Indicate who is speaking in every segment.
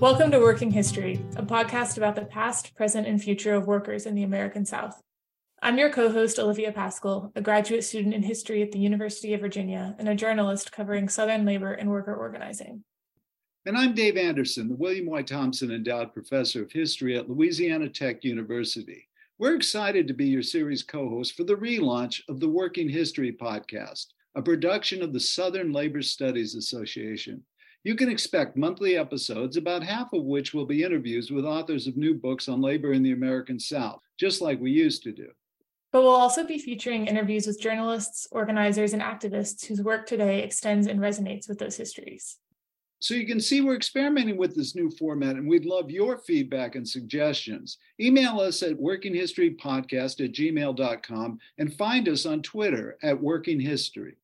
Speaker 1: Welcome to Working History, a podcast about the past, present, and future of workers in the American South. I'm your co host, Olivia Paschal, a graduate student in history at the University of Virginia and a journalist covering Southern labor and worker organizing.
Speaker 2: And I'm Dave Anderson, the William Y. Thompson Endowed Professor of History at Louisiana Tech University. We're excited to be your series co host for the relaunch of the Working History podcast, a production of the Southern Labor Studies Association. You can expect monthly episodes, about half of which will be interviews with authors of new books on labor in the American South, just like we used to do.
Speaker 1: But we'll also be featuring interviews with journalists, organizers, and activists whose work today extends and resonates with those histories.
Speaker 2: So you can see we're experimenting with this new format and we'd love your feedback and suggestions. Email us at workinghistorypodcast at gmail.com and find us on Twitter at Working History.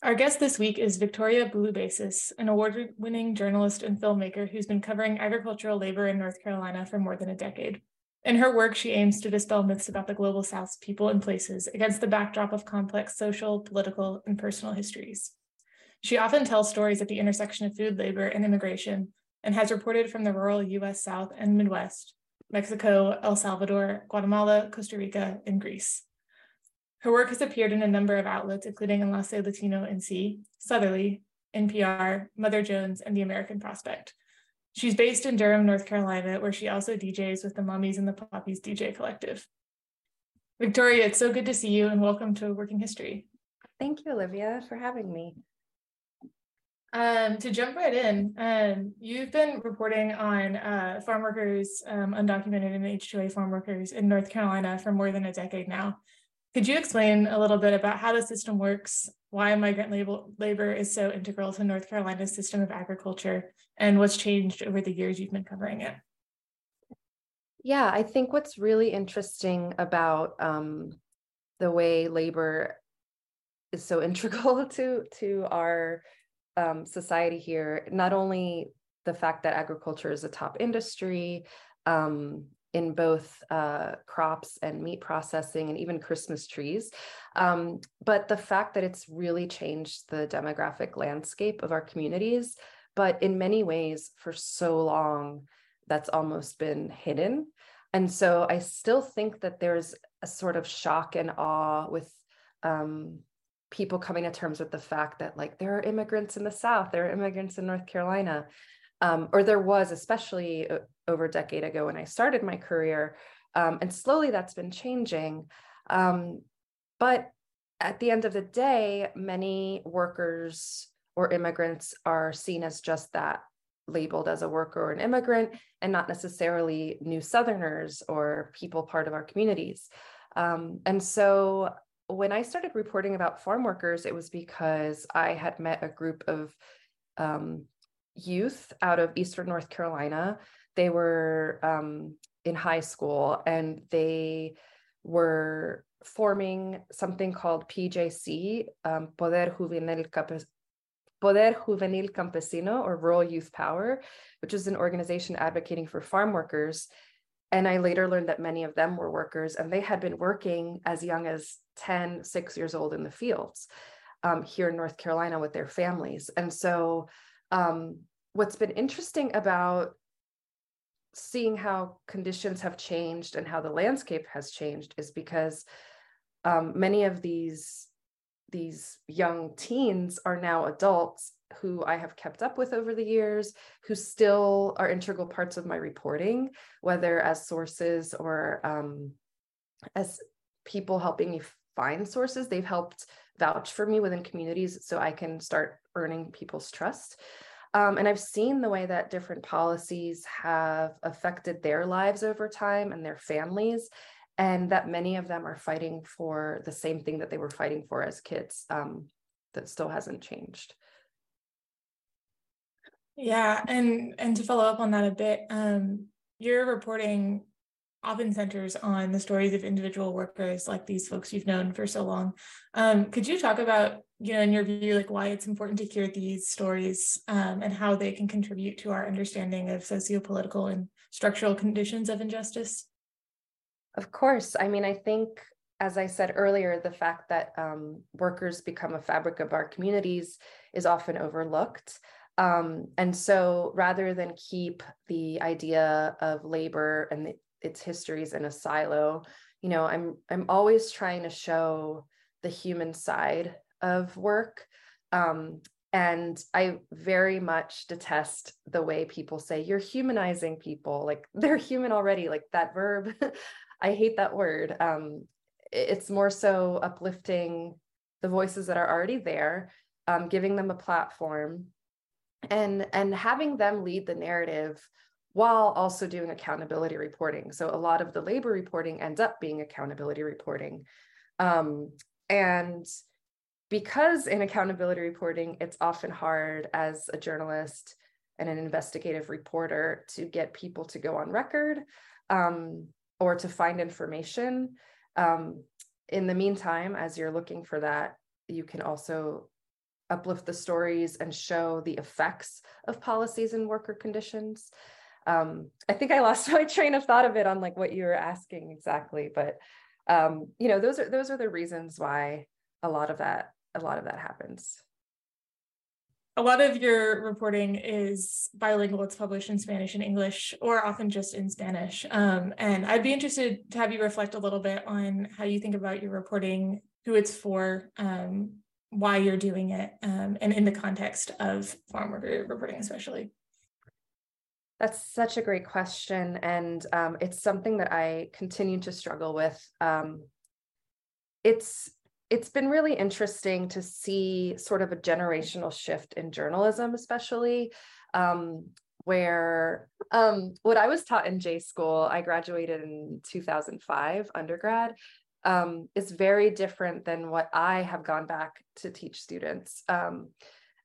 Speaker 1: Our guest this week is Victoria Bouloubasis, an award winning journalist and filmmaker who's been covering agricultural labor in North Carolina for more than a decade. In her work, she aims to dispel myths about the global South's people and places against the backdrop of complex social, political, and personal histories. She often tells stories at the intersection of food labor and immigration and has reported from the rural US South and Midwest, Mexico, El Salvador, Guatemala, Costa Rica, and Greece. Her work has appeared in a number of outlets, including Enlace Latino NC, Southerly, NPR, Mother Jones, and The American Prospect. She's based in Durham, North Carolina, where she also DJs with the Mummies and the Poppies DJ Collective. Victoria, it's so good to see you and welcome to Working History.
Speaker 3: Thank you, Olivia, for having me.
Speaker 1: Um, to jump right in, um, you've been reporting on uh, farm workers, um, undocumented and H-2A farm workers in North Carolina for more than a decade now. Could you explain a little bit about how the system works, why migrant labor, is so integral to North Carolina's system of agriculture, and what's changed over the years you've been covering it?
Speaker 3: Yeah, I think what's really interesting about um, the way labor is so integral to to our um, society here, not only the fact that agriculture is a top industry, um, in both uh, crops and meat processing and even Christmas trees. Um, but the fact that it's really changed the demographic landscape of our communities, but in many ways, for so long, that's almost been hidden. And so I still think that there's a sort of shock and awe with um, people coming to terms with the fact that, like, there are immigrants in the South, there are immigrants in North Carolina. Um, or there was, especially uh, over a decade ago when I started my career. Um, and slowly that's been changing. Um, but at the end of the day, many workers or immigrants are seen as just that labeled as a worker or an immigrant and not necessarily new Southerners or people part of our communities. Um, and so when I started reporting about farm workers, it was because I had met a group of um, youth out of Eastern North Carolina they were um, in high school and they were forming something called PJC, um, Poder Juvenil Poder Juvenil Campesino or Rural Youth Power, which is an organization advocating for farm workers. And I later learned that many of them were workers and they had been working as young as 10, six years old in the fields um, here in North Carolina with their families. And so, um, what's been interesting about seeing how conditions have changed and how the landscape has changed is because um, many of these these young teens are now adults who I have kept up with over the years, who still are integral parts of my reporting, whether as sources or um, as people helping me find sources. They've helped vouch for me within communities so I can start earning people's trust. Um, and I've seen the way that different policies have affected their lives over time and their families, and that many of them are fighting for the same thing that they were fighting for as kids um, that still hasn't changed.
Speaker 1: Yeah, and and to follow up on that a bit, um, you're reporting often centers on the stories of individual workers like these folks you've known for so long. Um, could you talk about, you know, in your view, like why it's important to hear these stories um, and how they can contribute to our understanding of sociopolitical and structural conditions of injustice?
Speaker 3: Of course. I mean, I think, as I said earlier, the fact that um, workers become a fabric of our communities is often overlooked. Um, and so rather than keep the idea of labor and the, its histories in a silo, you know, I'm I'm always trying to show the human side of work. Um, and I very much detest the way people say you're humanizing people, like they're human already, like that verb. I hate that word. Um, it's more so uplifting the voices that are already there, um, giving them a platform, and and having them lead the narrative while also doing accountability reporting. So a lot of the labor reporting ends up being accountability reporting. Um, and because in accountability reporting, it's often hard as a journalist and an investigative reporter to get people to go on record um, or to find information. Um, in the meantime, as you're looking for that, you can also uplift the stories and show the effects of policies and worker conditions. Um, I think I lost my train of thought of it on like what you were asking exactly, but um, you know, those are those are the reasons why a lot of that a lot of that happens.
Speaker 1: A lot of your reporting is bilingual. It's published in Spanish and English, or often just in Spanish. Um, and I'd be interested to have you reflect a little bit on how you think about your reporting, who it's for, um, why you're doing it, um, and in the context of farm worker reporting, especially.
Speaker 3: That's such a great question. And um, it's something that I continue to struggle with. Um, it's it's been really interesting to see sort of a generational shift in journalism, especially um, where um, what I was taught in J school, I graduated in 2005 undergrad, um, is very different than what I have gone back to teach students. Um,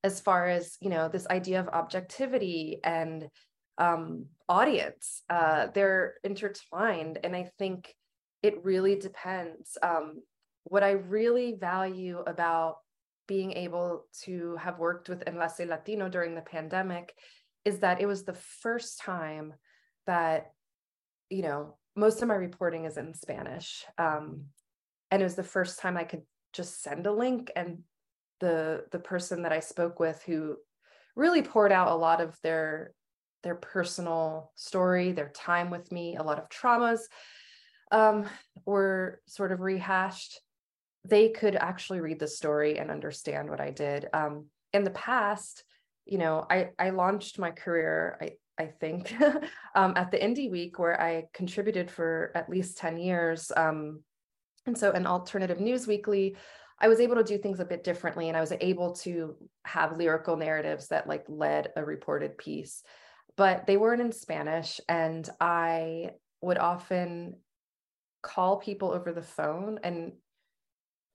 Speaker 3: as far as you know, this idea of objectivity and um, audience, uh, they're intertwined, and I think it really depends. Um, what I really value about being able to have worked with Enlace Latino during the pandemic is that it was the first time that, you know, most of my reporting is in Spanish. Um, and it was the first time I could just send a link and the the person that I spoke with who really poured out a lot of their their personal story, their time with me, a lot of traumas um, were sort of rehashed they could actually read the story and understand what I did. Um, in the past, you know, I I launched my career. I I think um, at the INDY Week where I contributed for at least ten years. Um, and so, an alternative news weekly, I was able to do things a bit differently, and I was able to have lyrical narratives that like led a reported piece, but they weren't in Spanish, and I would often call people over the phone and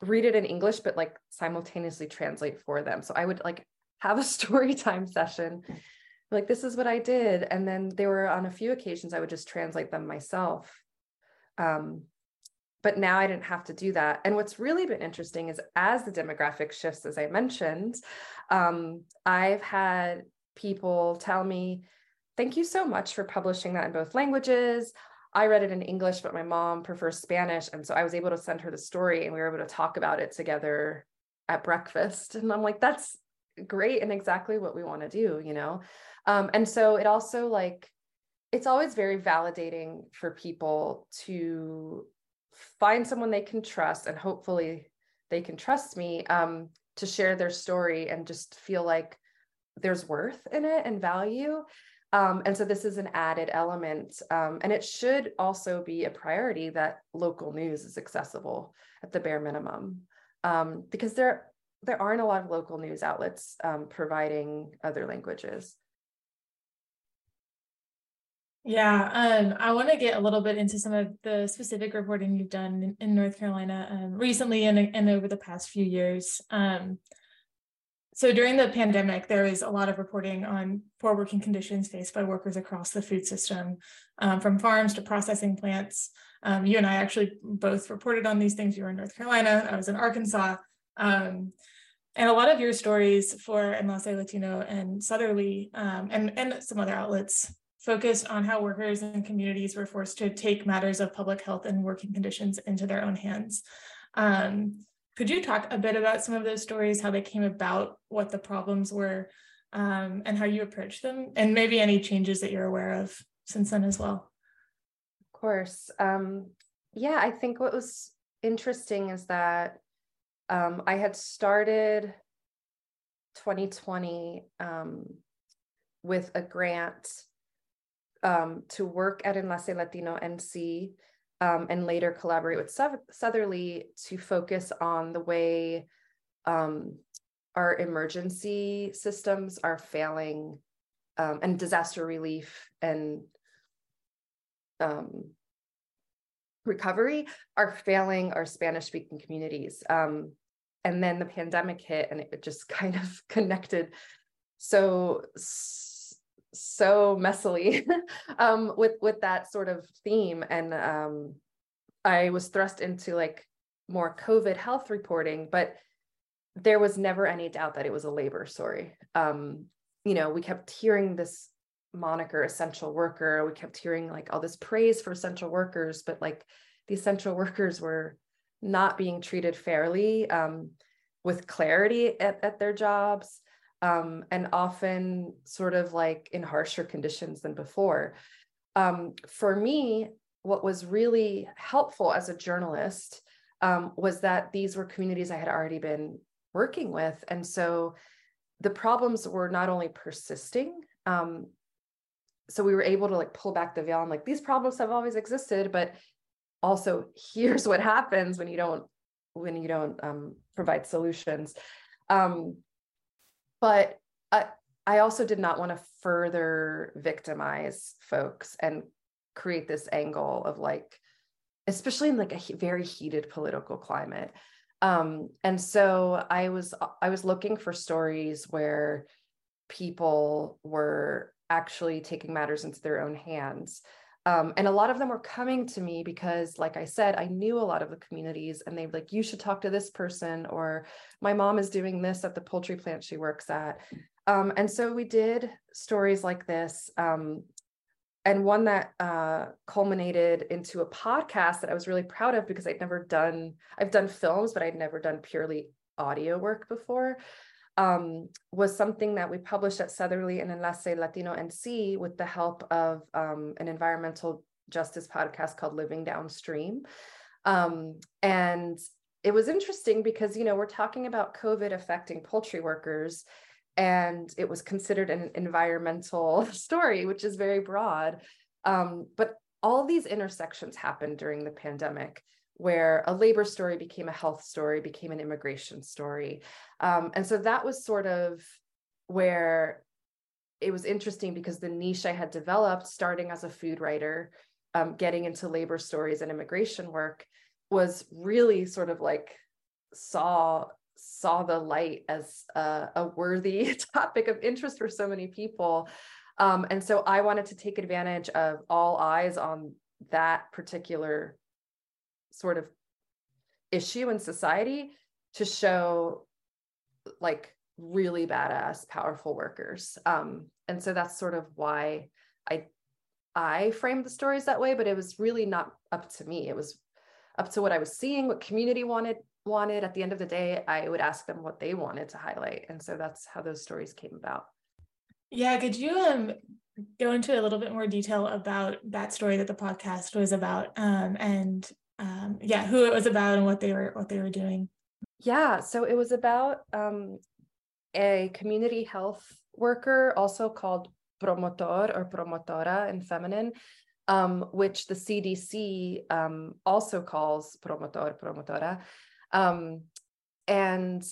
Speaker 3: read it in English, but like simultaneously translate for them. So I would like have a story time session. Like, this is what I did. And then there were on a few occasions I would just translate them myself. Um, but now I didn't have to do that. And what's really been interesting is as the demographic shifts, as I mentioned, um, I've had people tell me, Thank you so much for publishing that in both languages. I read it in English, but my mom prefers Spanish. And so I was able to send her the story and we were able to talk about it together at breakfast. And I'm like, that's great and exactly what we want to do, you know? Um, and so it also like, it's always very validating for people to find someone they can trust and hopefully they can trust me um, to share their story and just feel like there's worth in it and value um, and so this is an added element. Um, and it should also be a priority that local news is accessible at the bare minimum. Um, because there there aren't a lot of local news outlets um, providing other languages.
Speaker 1: Yeah, um, I want to get a little bit into some of the specific reporting you've done in, in North Carolina um, recently and, and over the past few years. So during the pandemic, there was a lot of reporting on poor working conditions faced by workers across the food system, um, from farms to processing plants. Um, you and I actually both reported on these things. You were in North Carolina, I was in Arkansas. Um, and a lot of your stories for Enlace Latino and Southerly um, and, and some other outlets focused on how workers and communities were forced to take matters of public health and working conditions into their own hands. Um, could you talk a bit about some of those stories, how they came about, what the problems were, um, and how you approach them, and maybe any changes that you're aware of since then as well.
Speaker 3: Of course. Um, yeah, I think what was interesting is that um, I had started 2020 um, with a grant um, to work at Enlace Latino NC um, and later collaborate with Southerly to focus on the way um, our emergency systems are failing um, and disaster relief and um, recovery are failing our Spanish speaking communities. Um, and then the pandemic hit and it just kind of connected so so messily um, with with that sort of theme. And um, i was thrust into like more covid health reporting but there was never any doubt that it was a labor story. Um, you know we kept hearing this moniker essential worker. We kept hearing like all this praise for essential workers but like the essential workers were not being treated fairly um, with clarity at, at their jobs um, and often sort of like in harsher conditions than before. Um, for me, what was really helpful as a journalist um, was that these were communities I had already been working with. And so the problems were not only persisting, um, so we were able to like pull back the veil and like these problems have always existed, but also here's what happens when you don't when you don't um, provide solutions. Um, but I, I also did not want to further victimize folks and create this angle of like, especially in like a very heated political climate. Um, and so I was I was looking for stories where people were actually taking matters into their own hands. Um, and a lot of them were coming to me because, like I said, I knew a lot of the communities and they'd like, you should talk to this person, or my mom is doing this at the poultry plant she works at. Um, and so we did stories like this. Um, and one that uh, culminated into a podcast that I was really proud of because I'd never done, I've done films, but I'd never done purely audio work before um, was something that we published at Southerly and Enlace Latino NC with the help of um, an environmental justice podcast called Living Downstream. Um, and it was interesting because, you know, we're talking about COVID affecting poultry workers, and it was considered an environmental story, which is very broad. Um, but all these intersections happened during the pandemic where a labor story became a health story, became an immigration story. Um, and so that was sort of where it was interesting because the niche I had developed, starting as a food writer, um, getting into labor stories and immigration work, was really sort of like saw saw the light as a, a worthy topic of interest for so many people. Um, and so I wanted to take advantage of all eyes on that particular sort of issue in society to show like really badass powerful workers. Um, and so that's sort of why i i framed the stories that way but it was really not up to me. It was up to what i was seeing what community wanted wanted. At the end of the day i would ask them what they wanted to highlight. And so that's how those stories came about.
Speaker 1: Yeah could you um go into a little bit more detail about that story that the podcast was about um, and um, yeah, who it was about and what they were what they were doing.
Speaker 3: Yeah, so it was about um, a community health worker, also called promotor or promotora in feminine, um, which the CDC um, also calls promotor, promotora. Um, and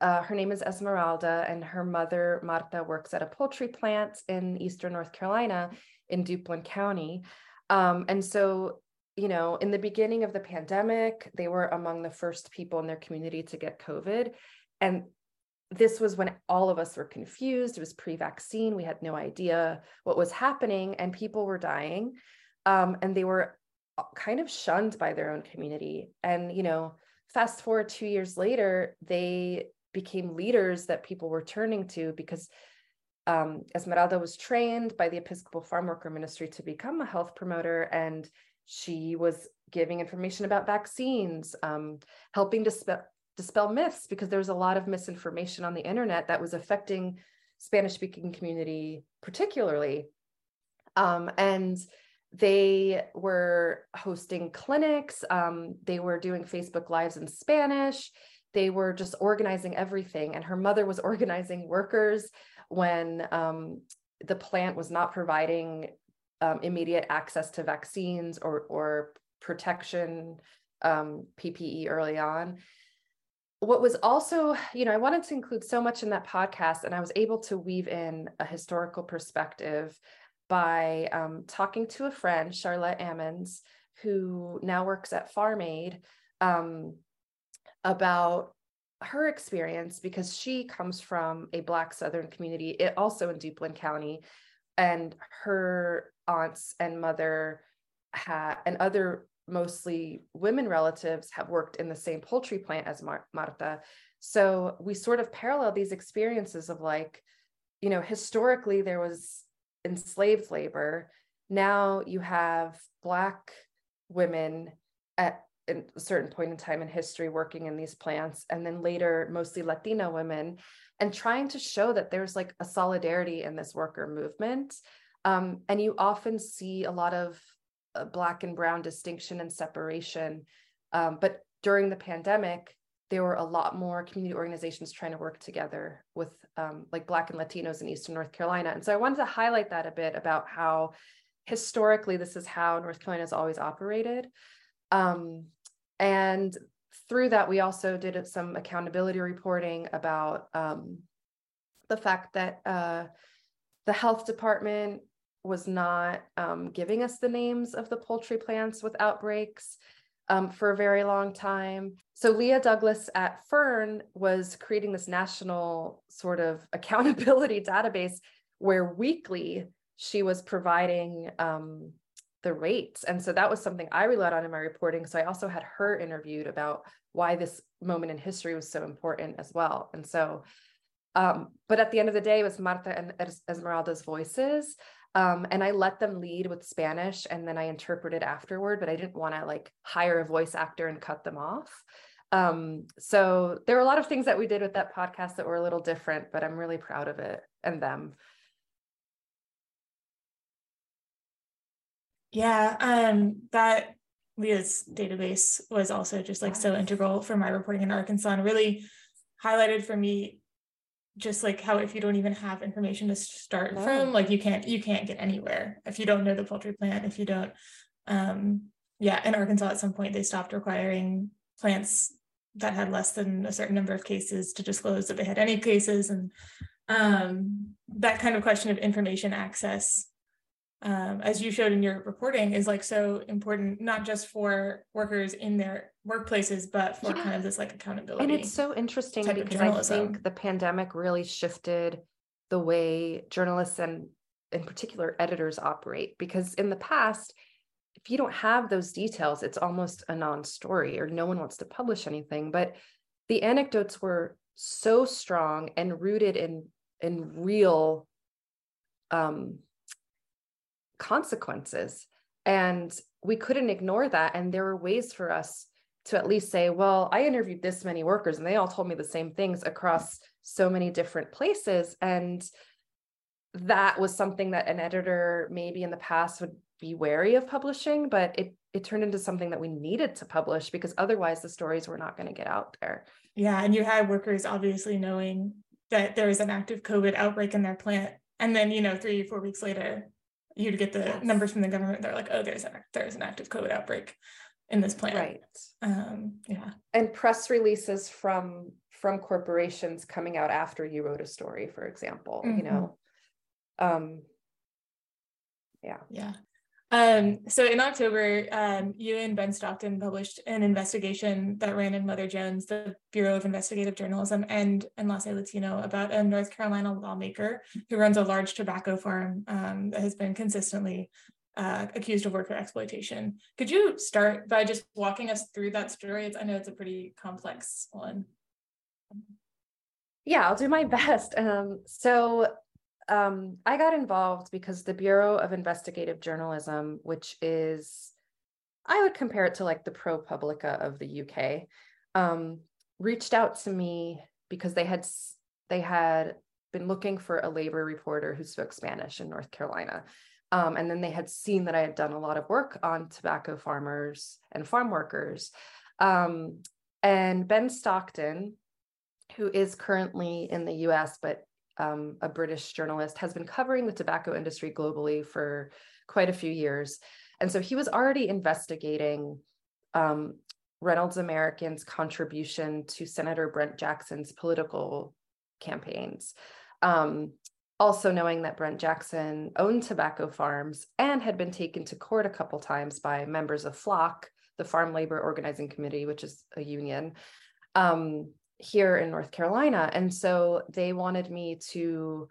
Speaker 3: uh, her name is Esmeralda, and her mother, Marta, works at a poultry plant in Eastern North Carolina in Duplin County. Um, and so you know, in the beginning of the pandemic, they were among the first people in their community to get COVID. And this was when all of us were confused. It was pre vaccine. We had no idea what was happening, and people were dying. Um, and they were uh, kind of shunned by their own community. And, you know, fast forward two years later, they became leaders that people were turning to because um, Esmeralda was trained by the Episcopal Farm Worker Ministry to become a health promoter. And she was giving information about vaccines, um, helping dispel, dispel myths because there was a lot of misinformation on the internet that was affecting Spanish speaking community, particularly. Um, and they were hosting clinics, um, they were doing Facebook Lives in Spanish, they were just organizing everything. And her mother was organizing workers when um, the plant was not providing um, immediate access to vaccines or, or protection um, PPE early on. What was also, you know, I wanted to include so much in that podcast, and I was able to weave in a historical perspective by um, talking to a friend, Charlotte Ammons, who now works at Farm Aid, um, about her experience because she comes from a Black Southern community, it also in Duplin County, and her aunts and mother had and other mostly women relatives have worked in the same poultry plant as Mar- Marta. So we sort of parallel these experiences of like, you know, historically there was enslaved labor. Now you have Black women at a certain point in time in history working in these plants, and then later mostly Latina women, and trying to show that there's like a solidarity in this worker movement. Um, and you often see a lot of uh, Black and Brown distinction and separation. Um, but during the pandemic, there were a lot more community organizations trying to work together with um, like Black and Latinos in Eastern North Carolina. And so I wanted to highlight that a bit about how historically this is how North Carolina has always operated. Um, and through that, we also did some accountability reporting about um, the fact that uh, the health department was not um, giving us the names of the poultry plants with outbreaks um, for a very long time. So Leah Douglas at Fern was creating this national sort of accountability database where weekly she was providing um, the rates. And so that was something I relied on in my reporting. So I also had her interviewed about why this moment in history was so important as well. And so, um, but at the end of the day, it was Marta and Esmeralda's voices. Um, and I let them lead with Spanish and then I interpreted afterward, but I didn't want to like hire a voice actor and cut them off. Um, so there were a lot of things that we did with that podcast that were a little different, but I'm really proud of it and them.
Speaker 1: Yeah, um, that Leah's database was also just like so integral for my reporting in Arkansas and really highlighted for me just like how if you don't even have information to start no. from, like you can't you can't get anywhere if you don't know the poultry plant, if you don't um yeah, in Arkansas at some point they stopped requiring plants that had less than a certain number of cases to disclose that they had any cases and um that kind of question of information access um, as you showed in your reporting, is like so important, not just for workers in their workplaces, but for yeah. kind of this like accountability.
Speaker 3: And it's so interesting because I think the pandemic really shifted the way journalists and in particular editors operate. Because in the past, if you don't have those details, it's almost a non-story or no one wants to publish anything. But the anecdotes were so strong and rooted in in real um, consequences. And we couldn't ignore that. And there were ways for us to at least say, well, I interviewed this many workers and they all told me the same things across so many different places. And that was something that an editor maybe in the past would be wary of publishing, but it it turned into something that we needed to publish because otherwise the stories were not going to get out there.
Speaker 1: Yeah. And you had workers obviously knowing that there was an active COVID outbreak in their plant. And then, you know, three, four weeks later, you'd get the yes. numbers from the government. They're like, oh, there's a there's an active COVID outbreak in this plant.
Speaker 3: Right.
Speaker 1: Um, yeah.
Speaker 3: And press releases from from corporations coming out after you wrote a story, for example. Mm-hmm. You know. Um yeah.
Speaker 1: Yeah. Um, so in October, um, you and Ben Stockton published an investigation that ran in Mother Jones, the Bureau of Investigative Journalism, and in Enlace Latino about a North Carolina lawmaker who runs a large tobacco farm um, that has been consistently uh, accused of worker exploitation. Could you start by just walking us through that story? It's, I know it's a pretty complex one.
Speaker 3: Yeah, I'll do my best. Um, so um, I got involved because the Bureau of Investigative Journalism, which is, I would compare it to like the ProPublica of the UK, um, reached out to me because they had they had been looking for a labor reporter who spoke Spanish in North Carolina. Um, and then they had seen that I had done a lot of work on tobacco farmers and farm workers. Um, and Ben Stockton, who is currently in the US, but um, a British journalist, has been covering the tobacco industry globally for quite a few years. And so he was already investigating um, Reynolds American's contribution to Senator Brent Jackson's political campaigns. Um, also knowing that Brent Jackson owned tobacco farms and had been taken to court a couple times by members of FLOC, the Farm Labor Organizing Committee, which is a union um, here in North Carolina. And so they wanted me to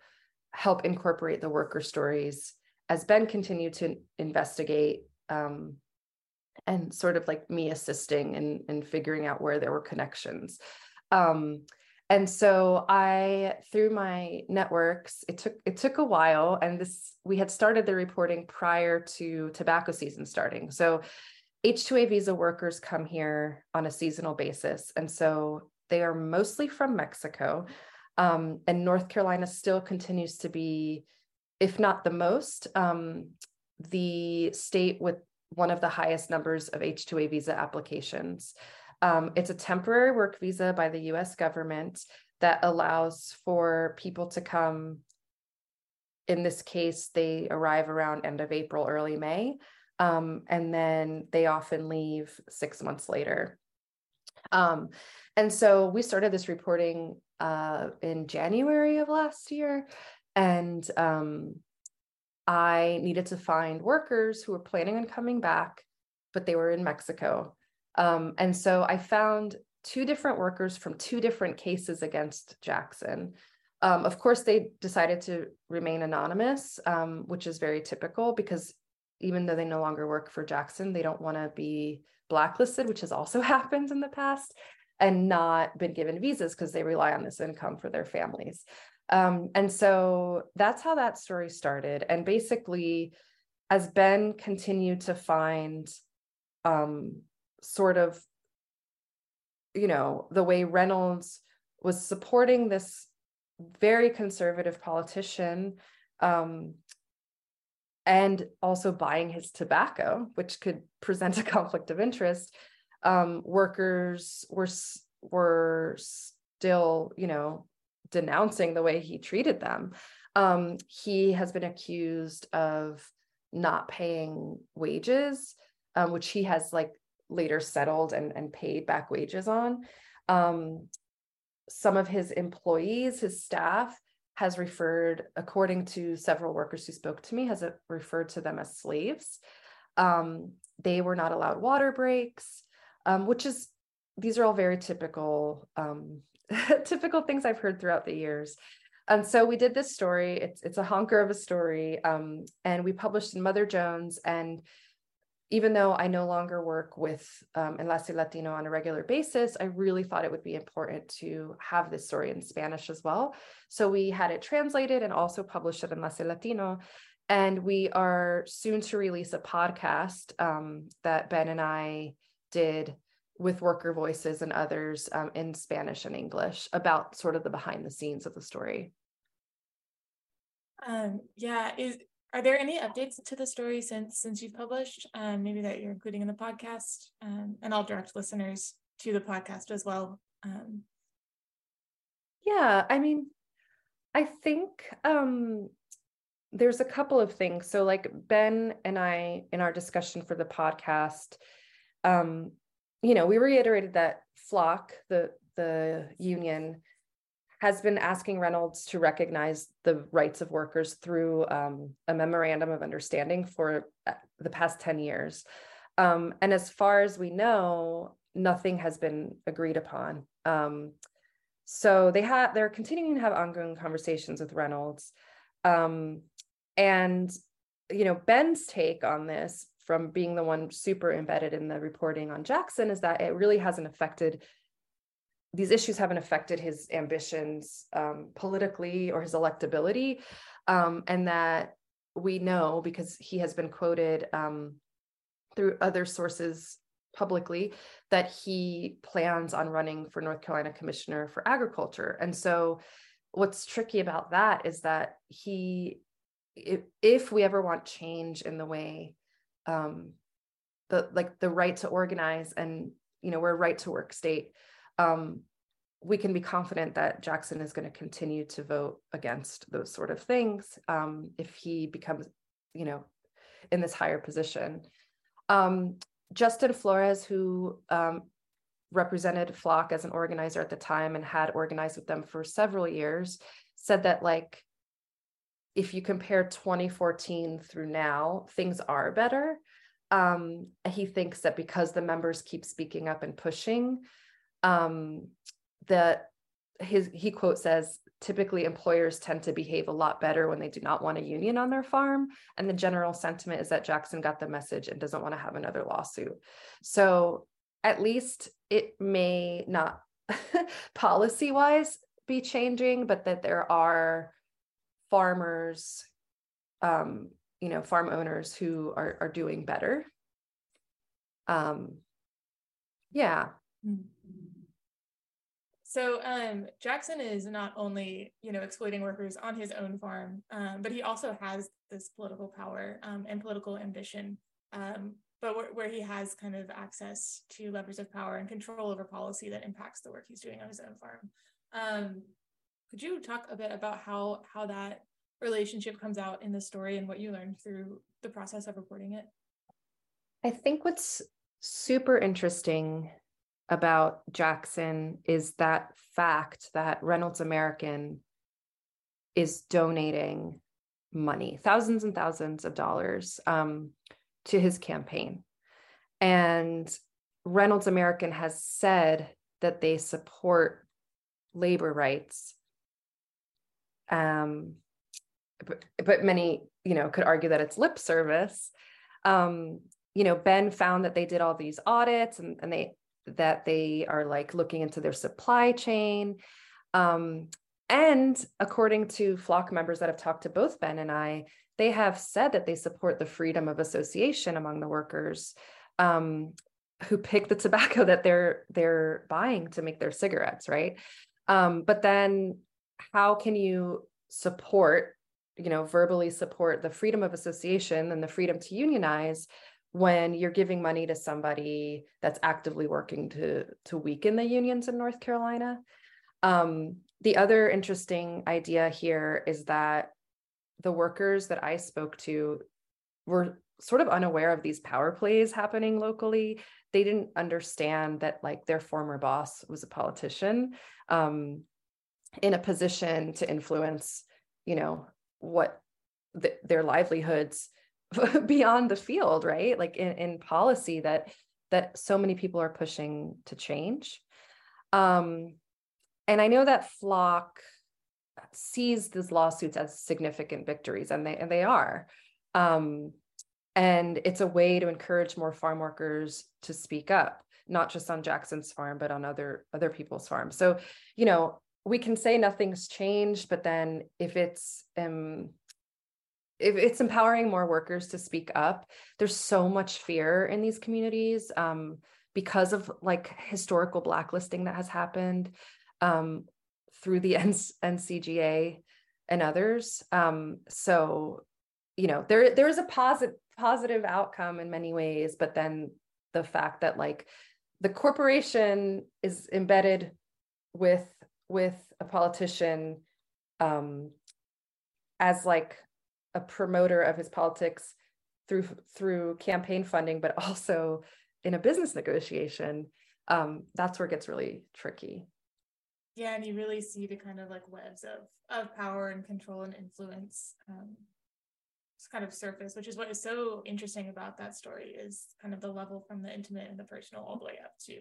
Speaker 3: help incorporate the worker stories as Ben continued to investigate um, and sort of like me assisting and in, in figuring out where there were connections. Um, and so I through my networks, it took it took a while, and this we had started the reporting prior to tobacco season starting. So H2A visa workers come here on a seasonal basis, and so they are mostly from Mexico. Um, and North Carolina still continues to be, if not the most, um, the state with one of the highest numbers of H2A visa applications. Um, it's a temporary work visa by the US government that allows for people to come. In this case, they arrive around end of April, early May, um, and then they often leave six months later. Um, and so we started this reporting uh, in January of last year, and um, I needed to find workers who were planning on coming back, but they were in Mexico. Um, and so I found two different workers from two different cases against Jackson. Um, of course, they decided to remain anonymous, um, which is very typical because even though they no longer work for Jackson, they don't want to be blacklisted, which has also happened in the past, and not been given visas because they rely on this income for their families. Um, and so that's how that story started. And basically, as Ben continued to find um, sort of, you know, the way Reynolds was supporting this very conservative politician um, and also buying his tobacco, which could present a conflict of interest. Um, workers were were still, you know, denouncing the way he treated them. Um, he has been accused of not paying wages, um, which he has like later settled and, and paid back wages on. Um, some of his employees, his staff, has referred, according to several workers who spoke to me, has referred to them as slaves. Um, they were not allowed water breaks, um, which is these are all very typical um, typical things I've heard throughout the years. And so we did this story. It's it's a honker of a story, um, and we published in Mother Jones. And even though I no longer work with um, Enlace Latino on a regular basis, I really thought it would be important to have this story in Spanish as well. So we had it translated and also published at Enlace Latino. And we are soon to release a podcast um, that Ben and I did with worker voices and others um, in Spanish and English about sort of the behind the scenes of the story.
Speaker 1: Um, yeah, are there any updates to the story since since you've published? Um, maybe that you're including in the podcast, um, and I'll direct listeners to the podcast as well. Um,
Speaker 3: yeah, I mean, I think um, there's a couple of things. So, like Ben and I, in our discussion for the podcast, um, you know, we reiterated that FLOC, the the union, has been asking Reynolds to recognize the rights of workers through um, a memorandum of understanding for uh, the past 10 years. Um, and as far as we know, nothing has been agreed upon. Um, so they have they're continuing to have ongoing conversations with Reynolds. Um, and you know, Ben's take on this from being the one super embedded in the reporting on Jackson is that it really hasn't affected these issues haven't affected his ambitions um, politically or his electability, um, and that we know because he has been quoted um, through other sources publicly that he plans on running for North Carolina Commissioner for Agriculture. And so what's tricky about that is that he if, if we ever want change in the way um the like the right to organize and you know we're a right to work state um we can be confident that Jackson is going to continue to vote against those sort of things um, if he becomes, you know, in this higher position. Um, Justin Flores, who um, represented FLOC as an organizer at the time and had organized with them for several years, said that like if you compare 2014 through now, things are better. Um, he thinks that because the members keep speaking up and pushing, um, that his he quote says typically employers tend to behave a lot better when they do not want a union on their farm. And the general sentiment is that Jackson got the message and doesn't want to have another lawsuit. So at least it may not policy wise be changing but that there are farmers um you know farm owners who are are doing better. Um yeah. Mm-hmm.
Speaker 1: So um, Jackson is not only you know exploiting workers on his own farm, um, but he also has this political power um, and political ambition. Um, but where, where, he has kind of access to levers of power and control over policy that impacts the work he's doing on his own farm. Um, could you talk a bit about how how that relationship comes out in the story and what you learned through the process of reporting it?
Speaker 3: I think what's super interesting about Jackson is that fact that Reynolds American is donating money, thousands and thousands of dollars um, to his campaign. And Reynolds American has said that they support labor rights. Um, but, but many, you know, could argue that it's lip service. Um, you know, Ben found that they did all these audits and, and they that they are like looking into their supply chain. Um, and according to FLOC members that have talked to both Ben and I, they have said that they support the freedom of association among the workers um, who pick the tobacco that they're they're buying to make their cigarettes, right? Um, but then, how can you support, you know, verbally support the freedom of association and the freedom to unionize when you're giving money to somebody that's actively working to to weaken the unions in North Carolina. Um, the other interesting idea here is that the workers that I spoke to were sort of unaware of these power plays happening locally. They didn't understand that like their former boss was a politician um, in a position to influence, you know, what the, their livelihoods beyond the field right? Like in, in policy that that so many people are pushing to change. Um and i know that FLOC sees these lawsuits as significant victories and they and they are. Um and it's a way to encourage more farm workers to speak up not just on jackson's farm but on other other people's farms. So you know we can say nothing's changed but then if it's um it's empowering more workers to speak up there's so much fear in these communities um, because of like historical blacklisting that has happened um, through the ncga and others. Um, so you know there there is a positive positive outcome in many ways but then the fact that like the corporation is embedded with with a politician um as like a promoter of his politics through through campaign funding, but also in a business negotiation, um, that's where it gets really tricky.
Speaker 1: Yeah, and you really see the kind of like webs of of power and control and influence um, kind of surface, which is what is so interesting about that story is kind of the level from the intimate and the personal all the way up to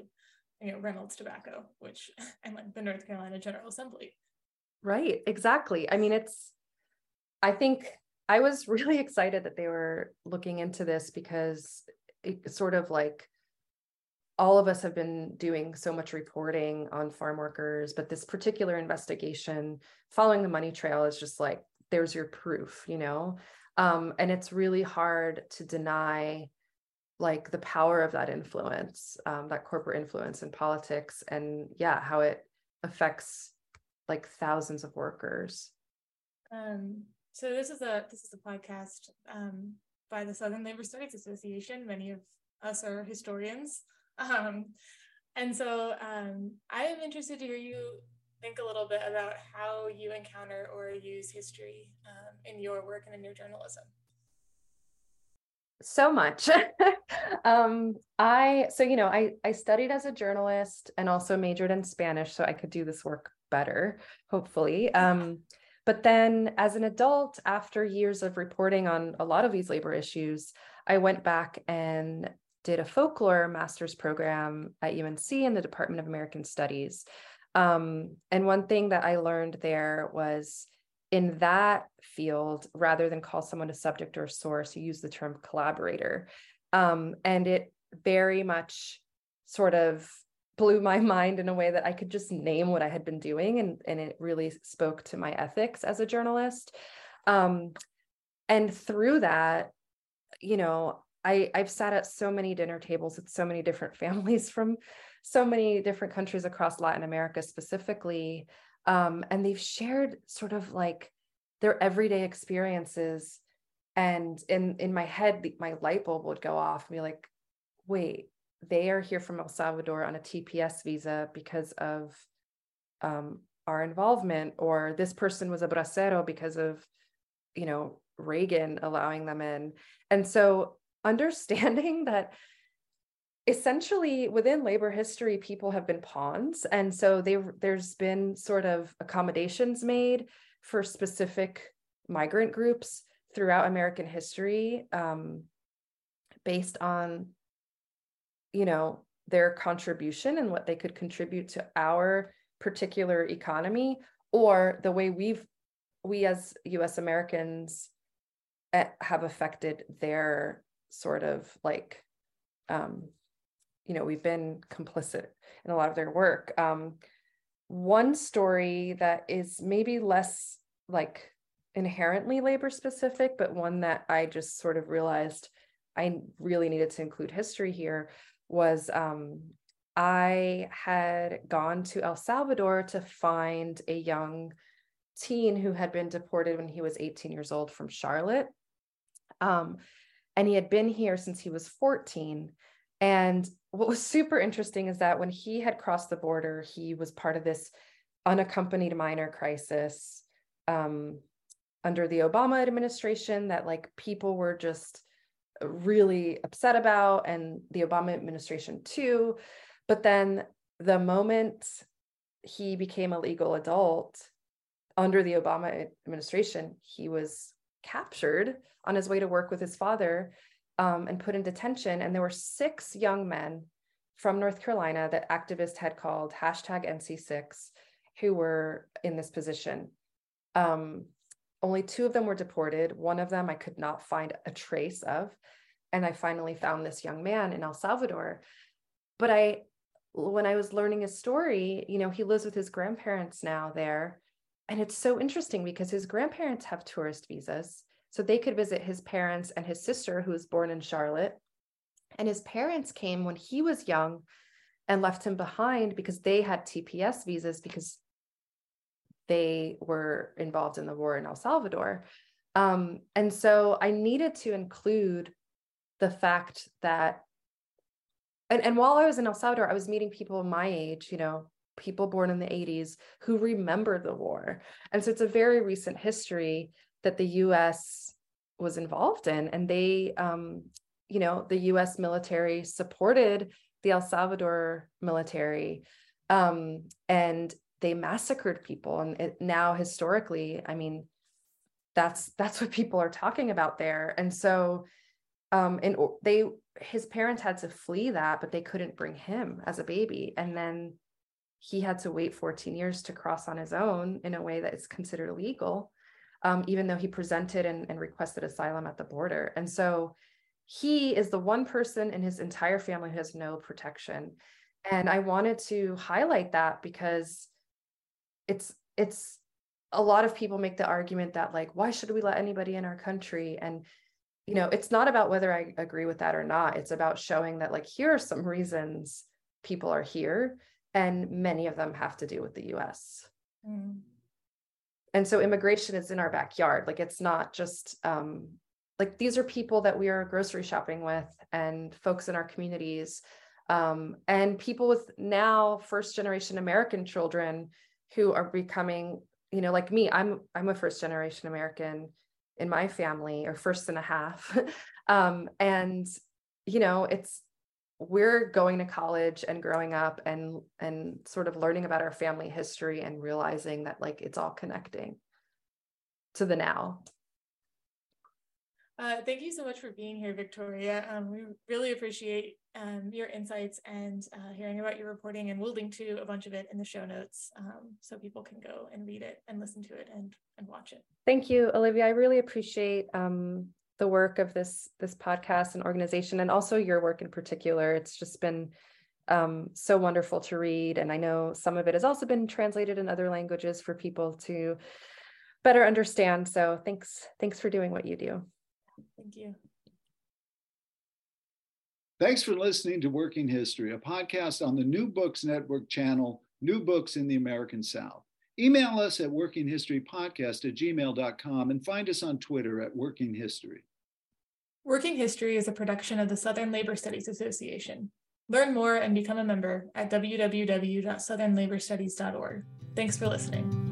Speaker 1: you know Reynolds Tobacco, which and like the North Carolina General Assembly.
Speaker 3: Right, exactly. I mean, it's I think I was really excited that they were looking into this because it sort of like all of us have been doing so much reporting on farm workers, but this particular investigation following the money trail is just like, there's your proof, you know? Um, and it's really hard to deny like the power of that influence, um, that corporate influence in politics, and yeah, how it affects like thousands of workers.
Speaker 1: Um, so this is a this is a podcast um, by the Southern Labor Studies Association. Many of us are historians, um, and so um, I am interested to hear you think a little bit about how you encounter or use history um, in your work and in your journalism.
Speaker 3: So much. Um i so you know i i studied as a journalist and also majored in spanish so i could do this work better hopefully. Um but then as an adult after years of reporting on a lot of these labor issues i went back and did a folklore master's program at unc in the department of american studies um, and one thing that i learned there was in that field, rather than call someone a subject or a source, you use the term collaborator. Um, and it very much sort of blew my mind in a way that I could just name what I had been doing. And, and it really spoke to my ethics as a journalist. Um, and through that, you know, I, I've sat at so many dinner tables with so many different families from so many different countries across Latin America specifically um, and they've shared sort of like their everyday experiences and in in my head my light bulb would go off and be like wait they are here from el salvador on a tps visa because of um, our involvement or this person was a bracero because of you know reagan allowing them in. And so understanding that essentially within labor history people have been pawns. And so there's been sort of accommodations made for specific migrant groups throughout american history um, based on you know their contribution and what they could contribute to our particular economy or the way we've we as us americans eh, have affected their sort of like um, you know we've been complicit in a lot of their work. Um, one story that is maybe less like inherently labor specific but one that i just sort of realized i really needed to include history here was um, i had gone to el salvador to find a young teen who had been deported when he was 18 years old from charlotte. Um, and he had been here since he was 14 and what was super interesting is that when he had crossed the border, he was part of this unaccompanied minor crisis um, under the Obama administration that like people were just really upset about, and the Obama administration too. But then the moment he became a legal adult under the Obama administration, he was captured on his way to work with his father um, and put in detention. And there were six young men from North Carolina that activists had called hashtag NC6 who were in this position. Um, only two of them were deported. One of them I could not find a trace of. And I finally found this young man in El Salvador. But I, when I was learning his story, you know, he lives with his grandparents now there. And it's so interesting because his grandparents have tourist visas. So they could visit his parents and his sister, who was born in Charlotte. And his parents came when he was young and left him behind because they had TPS visas because they were involved in the war in El Salvador. Um, and so I needed to include the fact that, and, and while I was in El Salvador, I was meeting people my age, you know, people born in the 80s who remember the war. And so it's a very recent history that the US was involved in. And they, um, you know, the US military supported the El Salvador military. Um, and they massacred people. And it, now, historically, I mean, that's that's what people are talking about there. And so, um, and they his parents had to flee that, but they couldn't bring him as a baby. And then he had to wait 14 years to cross on his own in a way that is considered illegal um, even though he presented and, and requested asylum at the border. And so he is the one person in his entire family who has no protection. And I wanted to highlight that because it's it's a lot of people make the argument that like why should we let anybody in our country and you know it's not about whether i agree with that or not it's about showing that like here are some reasons people are here and many of them have to do with the us Mm. And so immigration is in our backyard. Like it's not just um, like these are people that we are grocery shopping with and folks in our communities um, and people with now first generation American children who are becoming, you know, like me, I'm I'm a first generation American in my family or first and a half. um, and you know, it's we're going to college and growing up and and sort of learning about our family history and realizing that like it's all connecting to the now
Speaker 1: uh, thank you so much for being here, Victoria. Um, we really appreciate um, your insights and uh, hearing about your reporting, and we'll link to a bunch of it in the show notes um, so people can go and read it and listen to it and, and watch it.
Speaker 3: Thank you, Olivia. I really appreciate um, the work of this this podcast and organization, and also your work in particular. It's just been um, so wonderful to read, and I know some of it has also been translated in other languages for people to better understand. So thanks, thanks for doing what you do.
Speaker 1: Thank you.
Speaker 2: Thanks for listening to Working History, a podcast on the New Books Network channel, New Books in the American South. Email us at workinghistorypodcast at gmail.com and find us on Twitter at Working History.
Speaker 1: Working History is a production of the Southern Labor Studies Association. Learn more and become a member at www.southernlaborstudies.org. Thanks for listening.